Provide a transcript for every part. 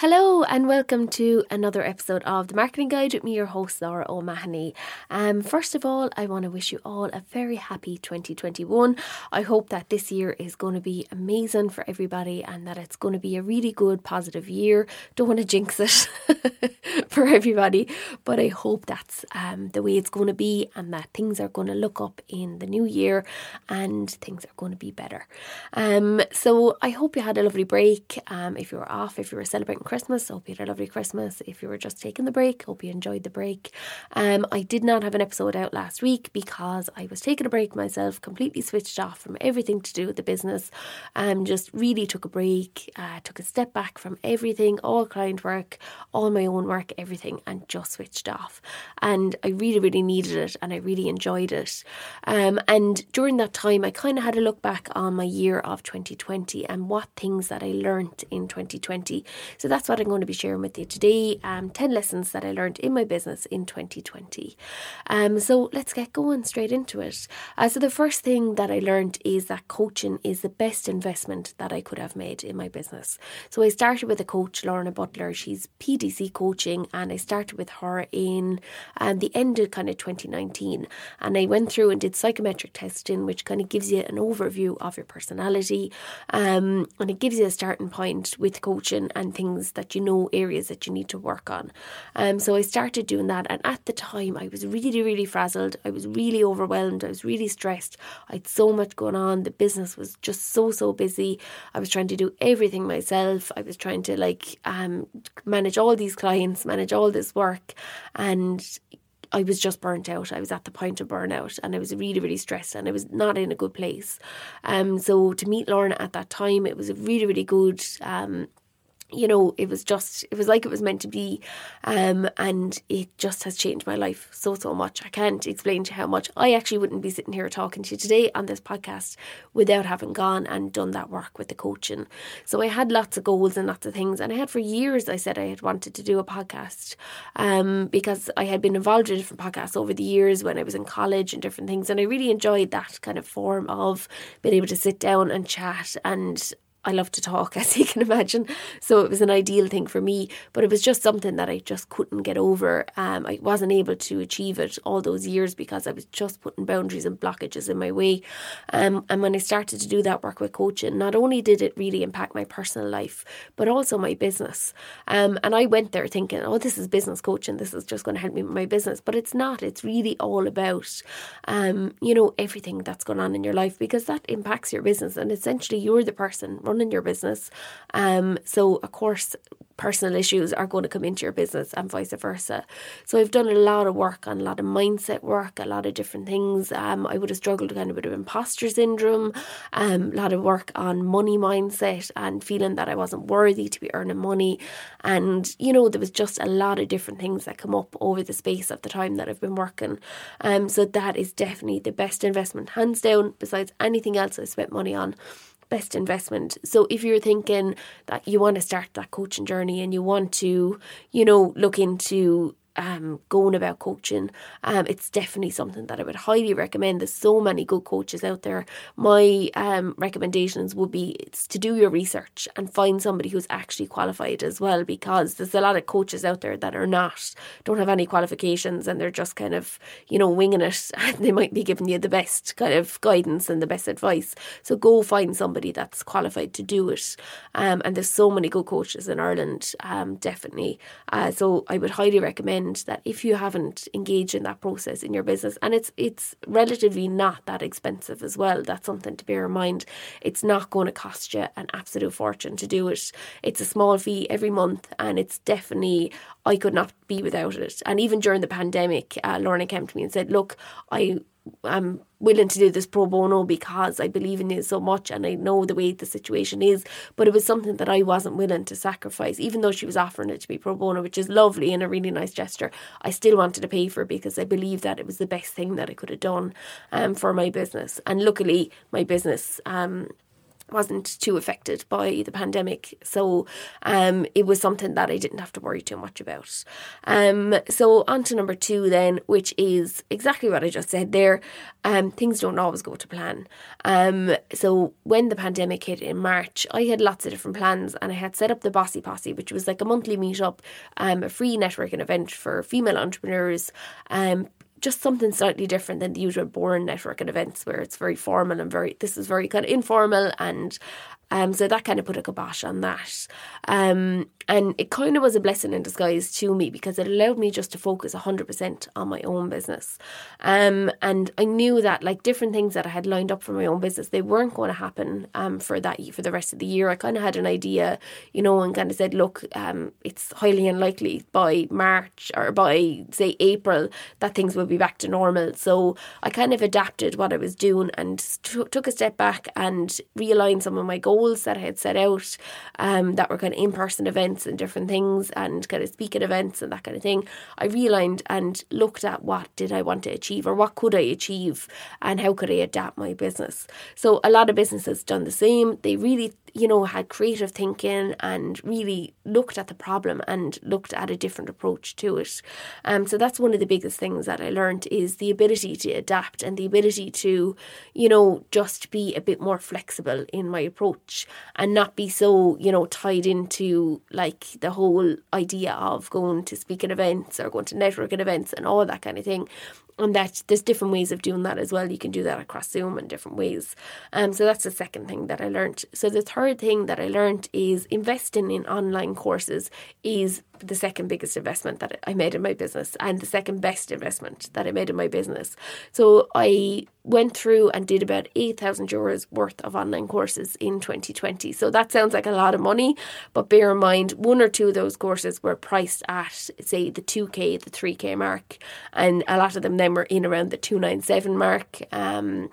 Hello and welcome to another episode of the Marketing Guide with me, your host Laura O'Mahony. Um, first of all, I want to wish you all a very happy 2021. I hope that this year is going to be amazing for everybody and that it's going to be a really good, positive year. Don't want to jinx it for everybody, but I hope that's um, the way it's going to be and that things are going to look up in the new year and things are going to be better. Um, so I hope you had a lovely break. Um, if you were off, if you were celebrating Christmas. Hope you had a lovely Christmas. If you were just taking the break, hope you enjoyed the break. Um, I did not have an episode out last week because I was taking a break myself, completely switched off from everything to do with the business. Um, just really took a break, uh, took a step back from everything, all client work, all my own work, everything, and just switched off. And I really, really needed it, and I really enjoyed it. Um, and during that time, I kind of had a look back on my year of 2020 and what things that I learned in 2020. So that's what I'm going to be sharing with you today. Um, 10 lessons that I learned in my business in 2020. Um, so let's get going straight into it. Uh, so the first thing that I learned is that coaching is the best investment that I could have made in my business. So I started with a coach, Lorna Butler. She's PDC coaching, and I started with her in um, the end of kind of 2019. And I went through and did psychometric testing, which kind of gives you an overview of your personality, um, and it gives you a starting point with coaching and things things that you know, areas that you need to work on. Um, so I started doing that, and at the time, I was really, really frazzled. I was really overwhelmed. I was really stressed. I had so much going on. The business was just so, so busy. I was trying to do everything myself. I was trying to like um, manage all these clients, manage all this work, and I was just burnt out. I was at the point of burnout and I was really, really stressed and I was not in a good place. Um, so to meet Lorna at that time, it was a really, really good um, you know, it was just, it was like it was meant to be. Um, and it just has changed my life so, so much. I can't explain to you how much. I actually wouldn't be sitting here talking to you today on this podcast without having gone and done that work with the coaching. So I had lots of goals and lots of things. And I had for years, I said I had wanted to do a podcast um, because I had been involved in different podcasts over the years when I was in college and different things. And I really enjoyed that kind of form of being able to sit down and chat and I love to talk, as you can imagine. So it was an ideal thing for me, but it was just something that I just couldn't get over. Um, I wasn't able to achieve it all those years because I was just putting boundaries and blockages in my way. Um, and when I started to do that work with coaching, not only did it really impact my personal life, but also my business. Um, and I went there thinking, oh, this is business coaching. This is just going to help me with my business. But it's not. It's really all about, um, you know, everything that's going on in your life because that impacts your business. And essentially, you're the person running your business. Um, so, of course, personal issues are going to come into your business and vice versa. So I've done a lot of work on a lot of mindset work, a lot of different things. Um, I would have struggled kind of with imposter syndrome, um, a lot of work on money mindset and feeling that I wasn't worthy to be earning money. And, you know, there was just a lot of different things that come up over the space of the time that I've been working. Um, so that is definitely the best investment, hands down, besides anything else I spent money on best investment. So if you're thinking that you want to start that coaching journey and you want to, you know, look into um, going about coaching, um, it's definitely something that I would highly recommend. There's so many good coaches out there. My um, recommendations would be to do your research and find somebody who's actually qualified as well, because there's a lot of coaches out there that are not, don't have any qualifications, and they're just kind of, you know, winging it. They might be giving you the best kind of guidance and the best advice. So go find somebody that's qualified to do it. Um, and there's so many good coaches in Ireland, um, definitely. Uh, so I would highly recommend that if you haven't engaged in that process in your business, and it's it's relatively not that expensive as well, that's something to bear in mind. It's not going to cost you an absolute fortune to do it. It's a small fee every month, and it's definitely I could not be without it. And even during the pandemic, uh, Lorna came to me and said, "Look, I am willing to do this pro bono because I believe in it so much and I know the way the situation is. But it was something that I wasn't willing to sacrifice, even though she was offering it to be pro bono, which is lovely and a really nice gesture. I still wanted to pay for it because I believe that it was the best thing that I could have done um, for my business. And luckily, my business um, wasn't too affected by the pandemic. So um, it was something that I didn't have to worry too much about. Um, so on to number two then, which is exactly what I just said there. Um, things don't always go to plan. Um, so when the pandemic hit in March, I had lots of different plans and I had set up the Bossy Posse, which was like a monthly meetup, um, a free networking event for female entrepreneurs, um, just something slightly different than the usual boring networking events where it's very formal and very this is very kind of informal and um, so that kind of put a kibosh on that. Um, and it kind of was a blessing in disguise to me because it allowed me just to focus 100% on my own business. Um, and I knew that like different things that I had lined up for my own business, they weren't going to happen um, for that for the rest of the year. I kind of had an idea, you know, and kind of said, look, um, it's highly unlikely by March or by say April that things will be back to normal. So I kind of adapted what I was doing and t- took a step back and realigned some of my goals goals that I had set out um, that were kind of in person events and different things and kind of speaking events and that kind of thing, I realigned and looked at what did I want to achieve or what could I achieve and how could I adapt my business. So a lot of businesses done the same. They really you know, had creative thinking and really looked at the problem and looked at a different approach to it. Um, so that's one of the biggest things that I learned is the ability to adapt and the ability to, you know, just be a bit more flexible in my approach and not be so, you know, tied into like the whole idea of going to speaking events or going to networking events and all that kind of thing and that there's different ways of doing that as well. You can do that across Zoom in different ways. Um, so that's the second thing that I learned. So the third thing that I learned is investing in online courses is the second biggest investment that I made in my business and the second best investment that I made in my business. So I went through and did about 8,000 euros worth of online courses in 2020. So that sounds like a lot of money, but bear in mind, one or two of those courses were priced at, say, the 2K, the 3K mark, and a lot of them then were in around the 297 mark. Um,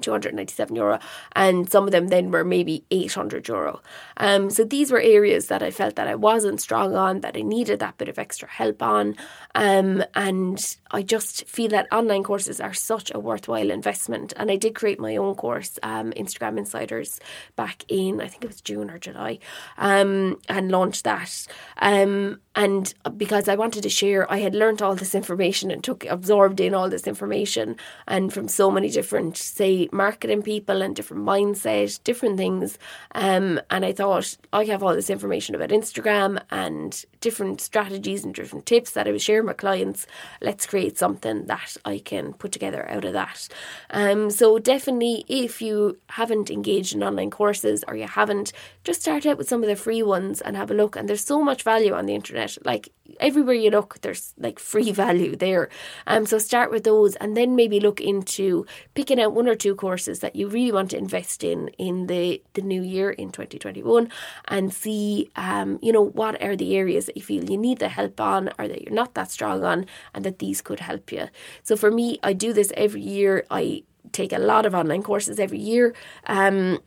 297 euro and some of them then were maybe 800 euro. Um, so these were areas that I felt that I wasn't strong on that I needed that bit of extra help on. Um, and I just feel that online courses are such a worthwhile investment and I did create my own course um, Instagram Insiders back in I think it was June or July um, and launched that um, and because I wanted to share I had learned all this information and took absorbed in all this information and from so many different say marketing people and different mindset, different things. Um, and I thought I have all this information about Instagram and different strategies and different tips that I was sharing with my clients. Let's create something that I can put together out of that. Um, so definitely, if you haven't engaged in online courses or you haven't, just start out with some of the free ones and have a look. And there's so much value on the internet. Like everywhere you look, there's like free value there. Um, so start with those and then maybe look into picking out one or two courses that you really want to invest in in the, the new year in 2021 and see, um, you know, what are the areas that you feel you need the help on or that you're not that strong on and that these could help you. So for me, I do this every year. I take a lot of online courses every year. Um,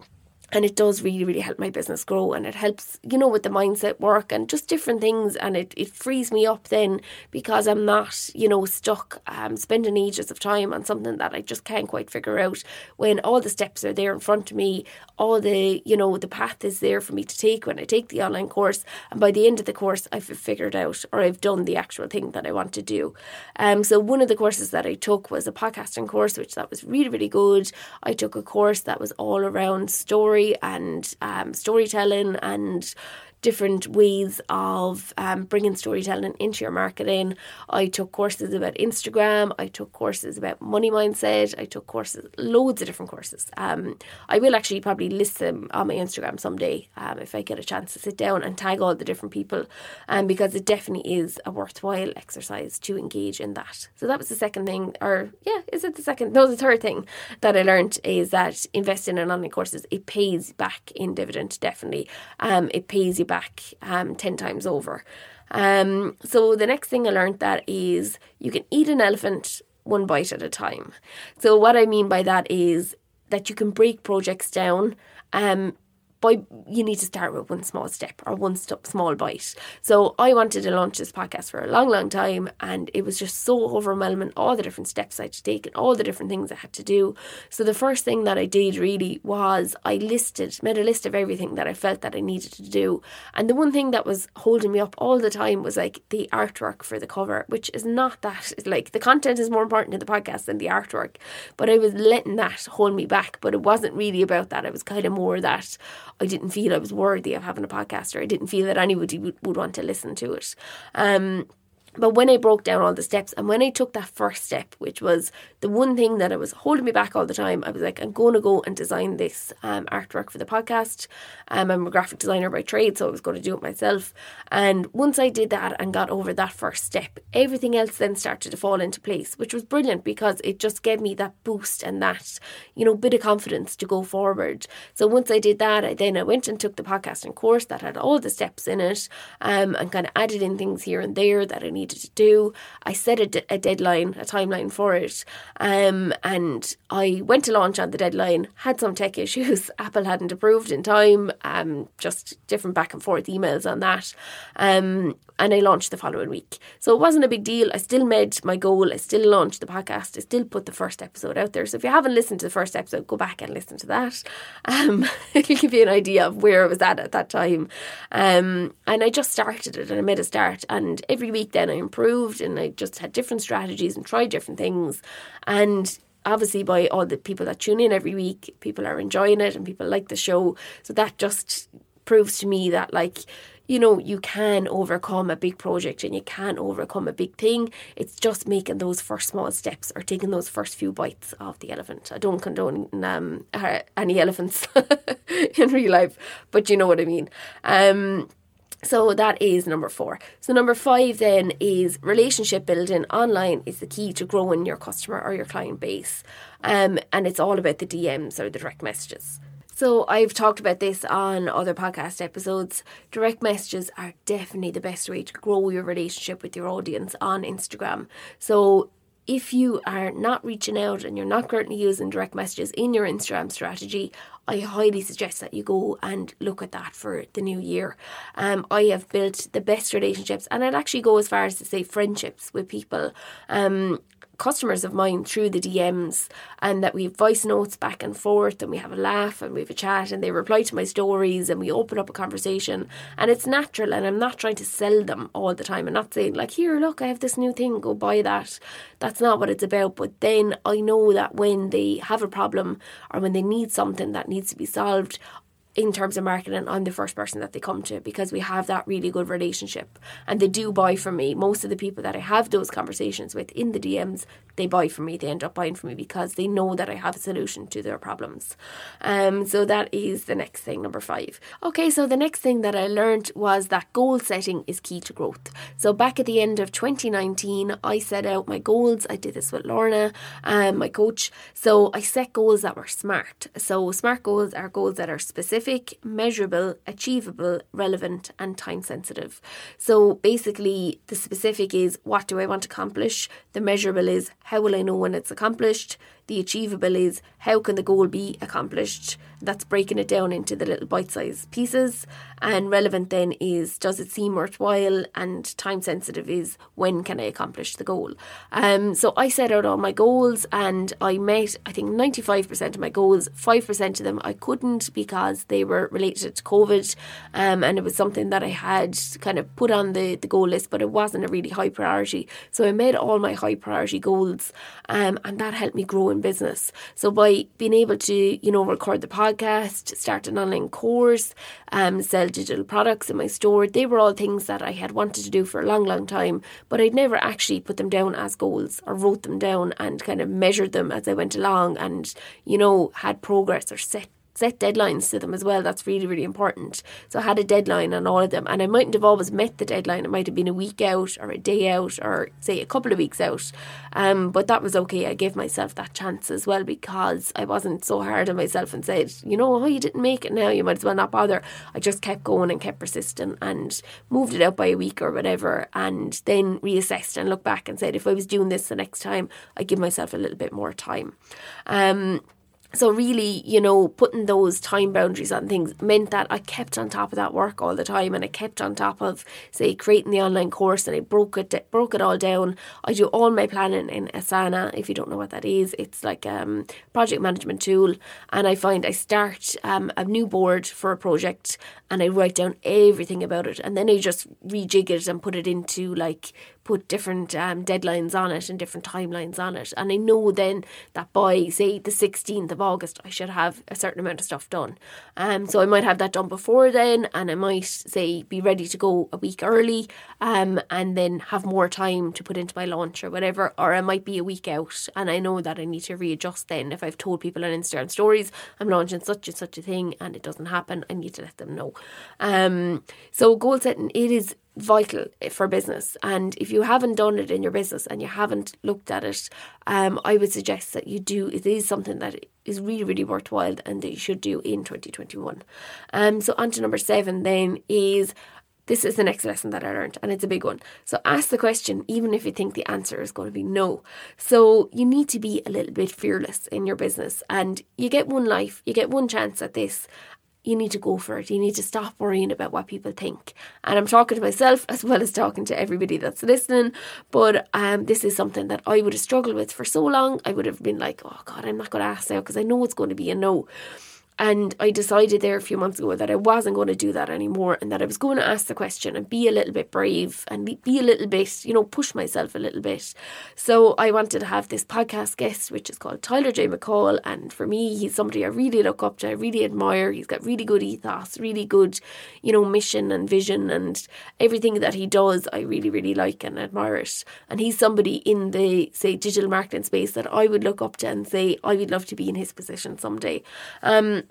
and it does really really help my business grow and it helps you know with the mindset work and just different things and it, it frees me up then because i'm not you know stuck um, spending ages of time on something that i just can't quite figure out when all the steps are there in front of me all the you know the path is there for me to take when i take the online course and by the end of the course i've figured out or i've done the actual thing that i want to do. Um, so one of the courses that i took was a podcasting course which that was really really good. I took a course that was all around story and um, storytelling and different ways of um, bringing storytelling into your marketing. I took courses about Instagram. I took courses about money mindset. I took courses, loads of different courses. Um, I will actually probably list them on my Instagram someday um, if I get a chance to sit down and tag all the different people, um, because it definitely is a worthwhile exercise to engage in that. So that was the second thing, or yeah, is it the second? No, the third thing that I learned is that investing in online courses it pays back in dividend definitely. Um, it pays you back um, 10 times over. Um, so the next thing I learned that is you can eat an elephant one bite at a time. So, what I mean by that is that you can break projects down um, by you need to start with one small step or one step, small bite. So I wanted to launch this podcast for a long, long time, and it was just so overwhelming. All the different steps I had to take and all the different things I had to do. So the first thing that I did really was I listed, made a list of everything that I felt that I needed to do, and the one thing that was holding me up all the time was like the artwork for the cover, which is not that like the content is more important in the podcast than the artwork, but I was letting that hold me back. But it wasn't really about that. It was kind of more that I didn't feel I was worthy of having a podcast or I didn't feel that anybody would, would want to listen to it. Um, but when I broke down all the steps and when I took that first step, which was the one thing that I was holding me back all the time, I was like, I'm going to go and design this um, artwork for the podcast. Um, I'm a graphic designer by trade, so I was going to do it myself. And once I did that and got over that first step, everything else then started to fall into place, which was brilliant because it just gave me that boost and that, you know, bit of confidence to go forward. So once I did that, I then I went and took the podcasting course that had all the steps in it um, and kind of added in things here and there that I needed needed to do. I set a, d- a deadline, a timeline for it, um, and I went to launch on the deadline. Had some tech issues. Apple hadn't approved in time. Um, just different back and forth emails on that. Um, and I launched the following week. So it wasn't a big deal. I still made my goal. I still launched the podcast. I still put the first episode out there. So if you haven't listened to the first episode, go back and listen to that. Um, it'll give you an idea of where I was at at that time. Um, and I just started it and I made a start. And every week then I improved and I just had different strategies and tried different things. And obviously by all the people that tune in every week, people are enjoying it and people like the show. So that just proves to me that like you know, you can overcome a big project and you can overcome a big thing. It's just making those first small steps or taking those first few bites of the elephant. I don't condone um, any elephants in real life, but you know what I mean. Um, so that is number four. So number five then is relationship building online is the key to growing your customer or your client base. Um, and it's all about the DMs or the direct messages. So I've talked about this on other podcast episodes. Direct messages are definitely the best way to grow your relationship with your audience on Instagram. So if you are not reaching out and you're not currently using direct messages in your Instagram strategy, I highly suggest that you go and look at that for the new year. Um, I have built the best relationships, and I'd actually go as far as to say friendships with people. Um, customers of mine through the DMs and that we have voice notes back and forth and we have a laugh and we have a chat and they reply to my stories and we open up a conversation and it's natural and I'm not trying to sell them all the time. I'm not saying like here look I have this new thing go buy that. That's not what it's about. But then I know that when they have a problem or when they need something that needs to be solved, in terms of marketing, I'm the first person that they come to because we have that really good relationship and they do buy from me. Most of the people that I have those conversations with in the DMs, they buy from me. They end up buying from me because they know that I have a solution to their problems. Um, so that is the next thing, number five. Okay, so the next thing that I learned was that goal setting is key to growth. So back at the end of 2019, I set out my goals. I did this with Lorna, um, my coach. So I set goals that were smart. So smart goals are goals that are specific specific, measurable, achievable, relevant, and time sensitive. So basically, the specific is what do I want to accomplish? The measurable is how will I know when it's accomplished? The achievable is how can the goal be accomplished? That's breaking it down into the little bite sized pieces. And relevant then is does it seem worthwhile? And time sensitive is when can I accomplish the goal? Um, so I set out all my goals and I met, I think, 95% of my goals. 5% of them I couldn't because they were related to COVID. Um, and it was something that I had kind of put on the, the goal list, but it wasn't a really high priority. So I made all my high priority goals um, and that helped me grow in business. So by being able to, you know, record the podcast, start an online course, um, sell digital products in my store, they were all things that I had wanted to do for a long, long time, but I'd never actually put them down as goals or wrote them down and kind of measured them as I went along and, you know, had progress or set set deadlines to them as well. That's really, really important. So I had a deadline on all of them, and I mightn't have always met the deadline. It might have been a week out, or a day out, or say a couple of weeks out. Um, but that was okay. I gave myself that chance as well because I wasn't so hard on myself and said, you know, oh, you didn't make it now. You might as well not bother. I just kept going and kept persistent and moved it out by a week or whatever, and then reassessed and looked back and said, if I was doing this the next time, I'd give myself a little bit more time. Um, so really, you know, putting those time boundaries on things meant that I kept on top of that work all the time, and I kept on top of, say, creating the online course, and I broke it broke it all down. I do all my planning in Asana. If you don't know what that is, it's like um project management tool, and I find I start um, a new board for a project, and I write down everything about it, and then I just rejig it and put it into like put different um, deadlines on it and different timelines on it. And I know then that by, say, the 16th of August, I should have a certain amount of stuff done. Um, so I might have that done before then, and I might, say, be ready to go a week early um, and then have more time to put into my launch or whatever. Or I might be a week out, and I know that I need to readjust then. If I've told people on Instagram stories, I'm launching such and such a thing, and it doesn't happen, I need to let them know. Um, so goal setting, it is vital for business. And if you haven't done it in your business and you haven't looked at it, um, I would suggest that you do. It is something that is really, really worthwhile and that you should do in 2021. Um, so on to number seven then is this is the next lesson that I learned, and it's a big one. So ask the question, even if you think the answer is going to be no. So you need to be a little bit fearless in your business, and you get one life, you get one chance at this, you need to go for it. You need to stop worrying about what people think. And I'm talking to myself as well as talking to everybody that's listening. But um, this is something that I would have struggled with for so long. I would have been like, oh God, I'm not going to ask now because I know it's going to be a no. And I decided there a few months ago that I wasn't going to do that anymore and that I was going to ask the question and be a little bit brave and be a little bit, you know, push myself a little bit. So I wanted to have this podcast guest, which is called Tyler J. McCall. And for me, he's somebody I really look up to, I really admire. He's got really good ethos, really good, you know, mission and vision and everything that he does, I really, really like and admire it. And he's somebody in the, say, digital marketing space that I would look up to and say, I would love to be in his position someday. Um,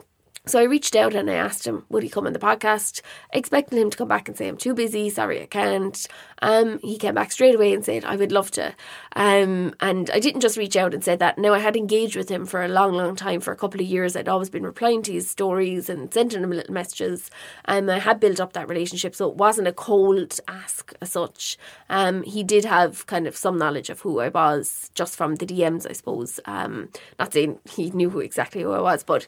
so I reached out and I asked him, would he come on the podcast? Expecting him to come back and say, I'm too busy, sorry, I can't. Um, he came back straight away and said, I would love to. Um, and I didn't just reach out and say that. Now, I had engaged with him for a long, long time, for a couple of years. I'd always been replying to his stories and sending him little messages. Um, I had built up that relationship, so it wasn't a cold ask as such. Um, he did have kind of some knowledge of who I was just from the DMs, I suppose. Um, not saying he knew who exactly who I was, but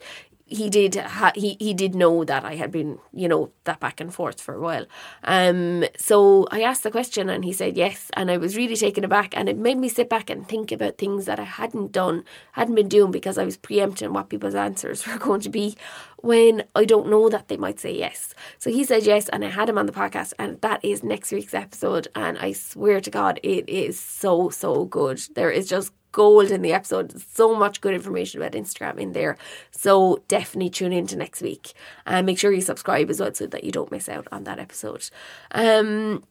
he did ha- he he did know that I had been you know that back and forth for a while. Um, so I asked the question and he said yes, and I was really taken aback, and it made me sit back and think about things that I hadn't done, hadn't been doing because I was preempting what people's answers were going to be when I don't know that they might say yes. So he said yes, and I had him on the podcast, and that is next week's episode, and I swear to God, it is so so good. There is just gold in the episode. So much good information about Instagram in there. So definitely tune in to next week and make sure you subscribe as well so that you don't miss out on that episode. Um,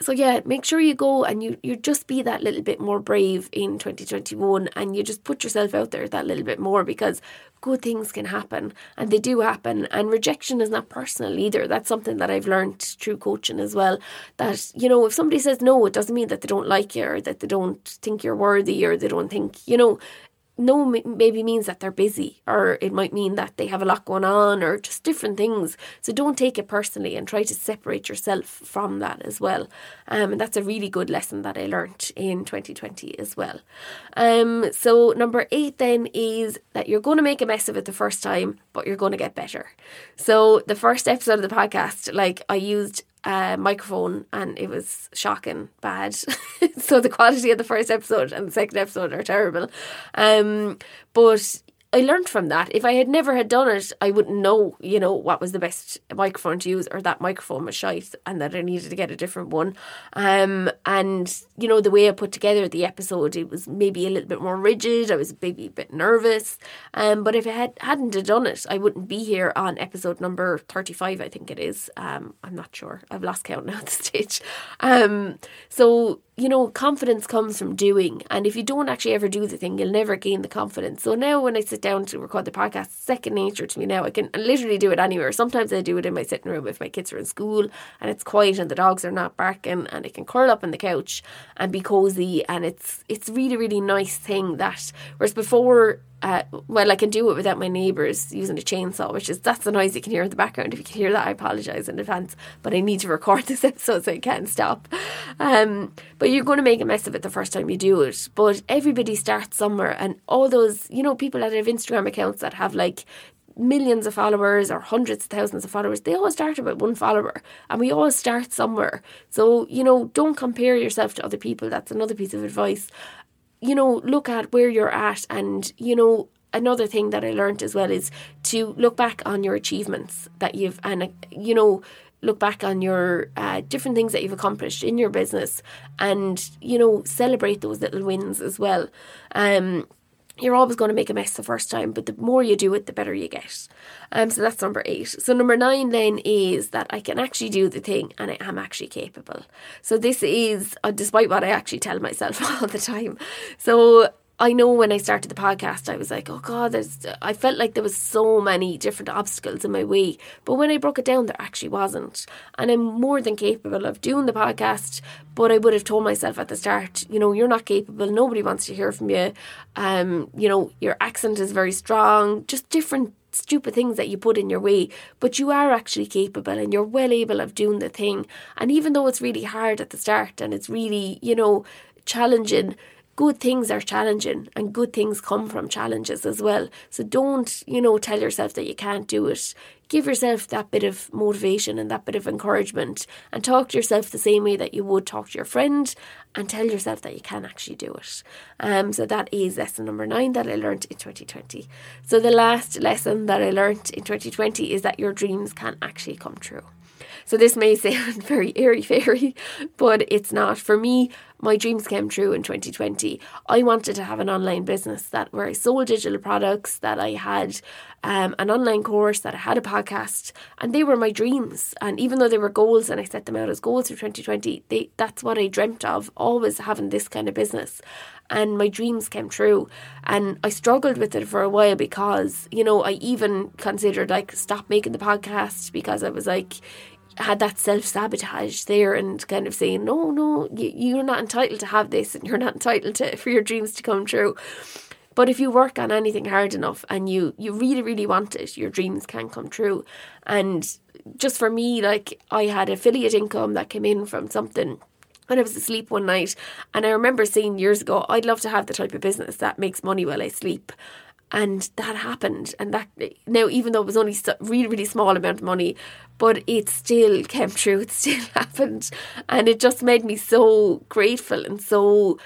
so yeah, make sure you go and you you just be that little bit more brave in 2021 and you just put yourself out there that little bit more because good things can happen and they do happen and rejection is not personal either. That's something that I've learned through coaching as well that you know if somebody says no it doesn't mean that they don't like you or that they don't think you're worthy or they don't think you know no maybe means that they're busy or it might mean that they have a lot going on or just different things. So don't take it personally and try to separate yourself from that as well. Um, and that's a really good lesson that i learned in 2020 as well. Um, so number eight then is that you're going to make a mess of it the first time but you're going to get better. So the first episode of the podcast like i used uh, microphone and it was shocking bad. so the quality of the first episode and the second episode are terrible. Um, but I learned from that. If I had never had done it, I wouldn't know, you know, what was the best microphone to use or that microphone was shite and that I needed to get a different one. Um, and, you know, the way I put together the episode, it was maybe a little bit more rigid. I was maybe a bit nervous. Um, but if I had, hadn't done it, I wouldn't be here on episode number 35, I think it is. Um, I'm not sure. I've lost count now at this stage. Um, so you know, confidence comes from doing. And if you don't actually ever do the thing, you'll never gain the confidence. So now when I sit down to record the podcast, second nature to me now. I can literally do it anywhere. Sometimes I do it in my sitting room if my kids are in school and it's quiet and the dogs are not barking and I can curl up on the couch and be cozy and it's it's really, really nice thing that whereas before uh, well, I can do it without my neighbours using a chainsaw, which is that's the noise you can hear in the background. If you can hear that, I apologise in advance, but I need to record this episode so I can't stop. Um, but you're going to make a mess of it the first time you do it. But everybody starts somewhere, and all those, you know, people that have Instagram accounts that have like millions of followers or hundreds of thousands of followers, they all start with one follower and we all start somewhere. So, you know, don't compare yourself to other people. That's another piece of advice you know, look at where you're at and, you know, another thing that I learned as well is to look back on your achievements that you've, and, you know, look back on your uh, different things that you've accomplished in your business and, you know, celebrate those little wins as well. Um, you're always going to make a mess the first time, but the more you do it, the better you get. Um, so that's number eight. So number nine then is that I can actually do the thing and I am actually capable. So this is, uh, despite what I actually tell myself all the time. So I know when I started the podcast, I was like, oh God, there's, I felt like there was so many different obstacles in my way. But when I broke it down, there actually wasn't. And I'm more than capable of doing the podcast. But I would have told myself at the start, you know, you're not capable. Nobody wants to hear from you. Um, you know, your accent is very strong. Just different stupid things that you put in your way, but you are actually capable and you're well able of doing the thing. And even though it's really hard at the start and it's really, you know, challenging, good things are challenging and good things come from challenges as well. So don't, you know, tell yourself that you can't do it. Give yourself that bit of motivation and that bit of encouragement and talk to yourself the same way that you would talk to your friend and tell yourself that you can actually do it. Um, so that is lesson number nine that I learned in 2020. So the last lesson that I learned in 2020 is that your dreams can actually come true. So this may sound very airy fairy, but it's not. For me, my dreams came true in 2020. I wanted to have an online business that where I sold digital products, that I had um, an online course, that I had a podcast, and they were my dreams. And even though they were goals, and I set them out as goals for 2020, they that's what I dreamt of, always having this kind of business. And my dreams came true. And I struggled with it for a while because, you know, I even considered like stop making the podcast because I was like, had that self sabotage there and kind of saying, no, no, you're not entitled to have this and you're not entitled to for your dreams to come true. But if you work on anything hard enough and you you really really want it, your dreams can come true. And just for me, like I had affiliate income that came in from something when I was asleep one night, and I remember saying years ago, I'd love to have the type of business that makes money while I sleep and that happened. And that now even though it was only a really really small amount of money but it still came true it still happened. And it just made me so grateful and so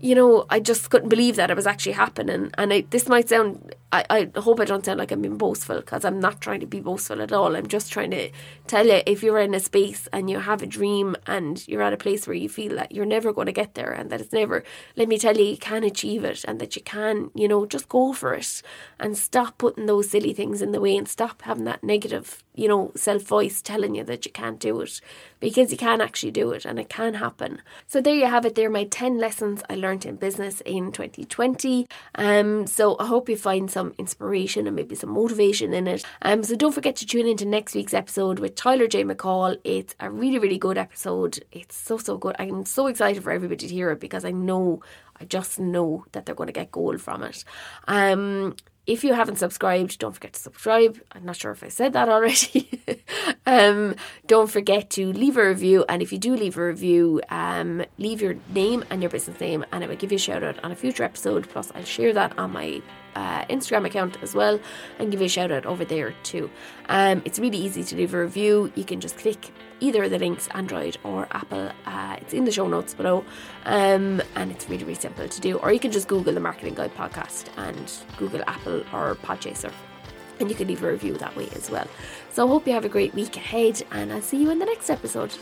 you know, I just couldn't believe that it was actually happening. And I, this might sound, I, I hope I don't sound like I'm being boastful because I'm not trying to be boastful at all. I'm just trying to tell you if you're in a space and you have a dream and you're at a place where you feel that you're never going to get there and that it's never, let me tell you, you can achieve it and that you can, you know, just go for it and stop putting those silly things in the way and stop having that negative, you know, self voice telling you that you can't do it because you can actually do it and it can happen. So there you have it. There are my 10 lessons I learned in business in 2020. Um, so I hope you find some inspiration and maybe some motivation in it. Um, so don't forget to tune into next week's episode with Tyler J. McCall. It's a really, really good episode. It's so, so good. I'm so excited for everybody to hear it because I know I just know that they're going to get gold from it. Um, if you haven't subscribed, don't forget to subscribe. I'm not sure if I said that already. um, don't forget to leave a review. And if you do leave a review, um, leave your name and your business name, and I will give you a shout out on a future episode. Plus, I'll share that on my uh, Instagram account as well and give you a shout out over there too. Um, it's really easy to leave a review. You can just click either the links, Android or Apple. Uh, it's in the show notes below, um, and it's really, really simple to do. Or you can just Google the Marketing Guide podcast and Google Apple or Podchaser, and you can leave a review that way as well. So I hope you have a great week ahead, and I'll see you in the next episode.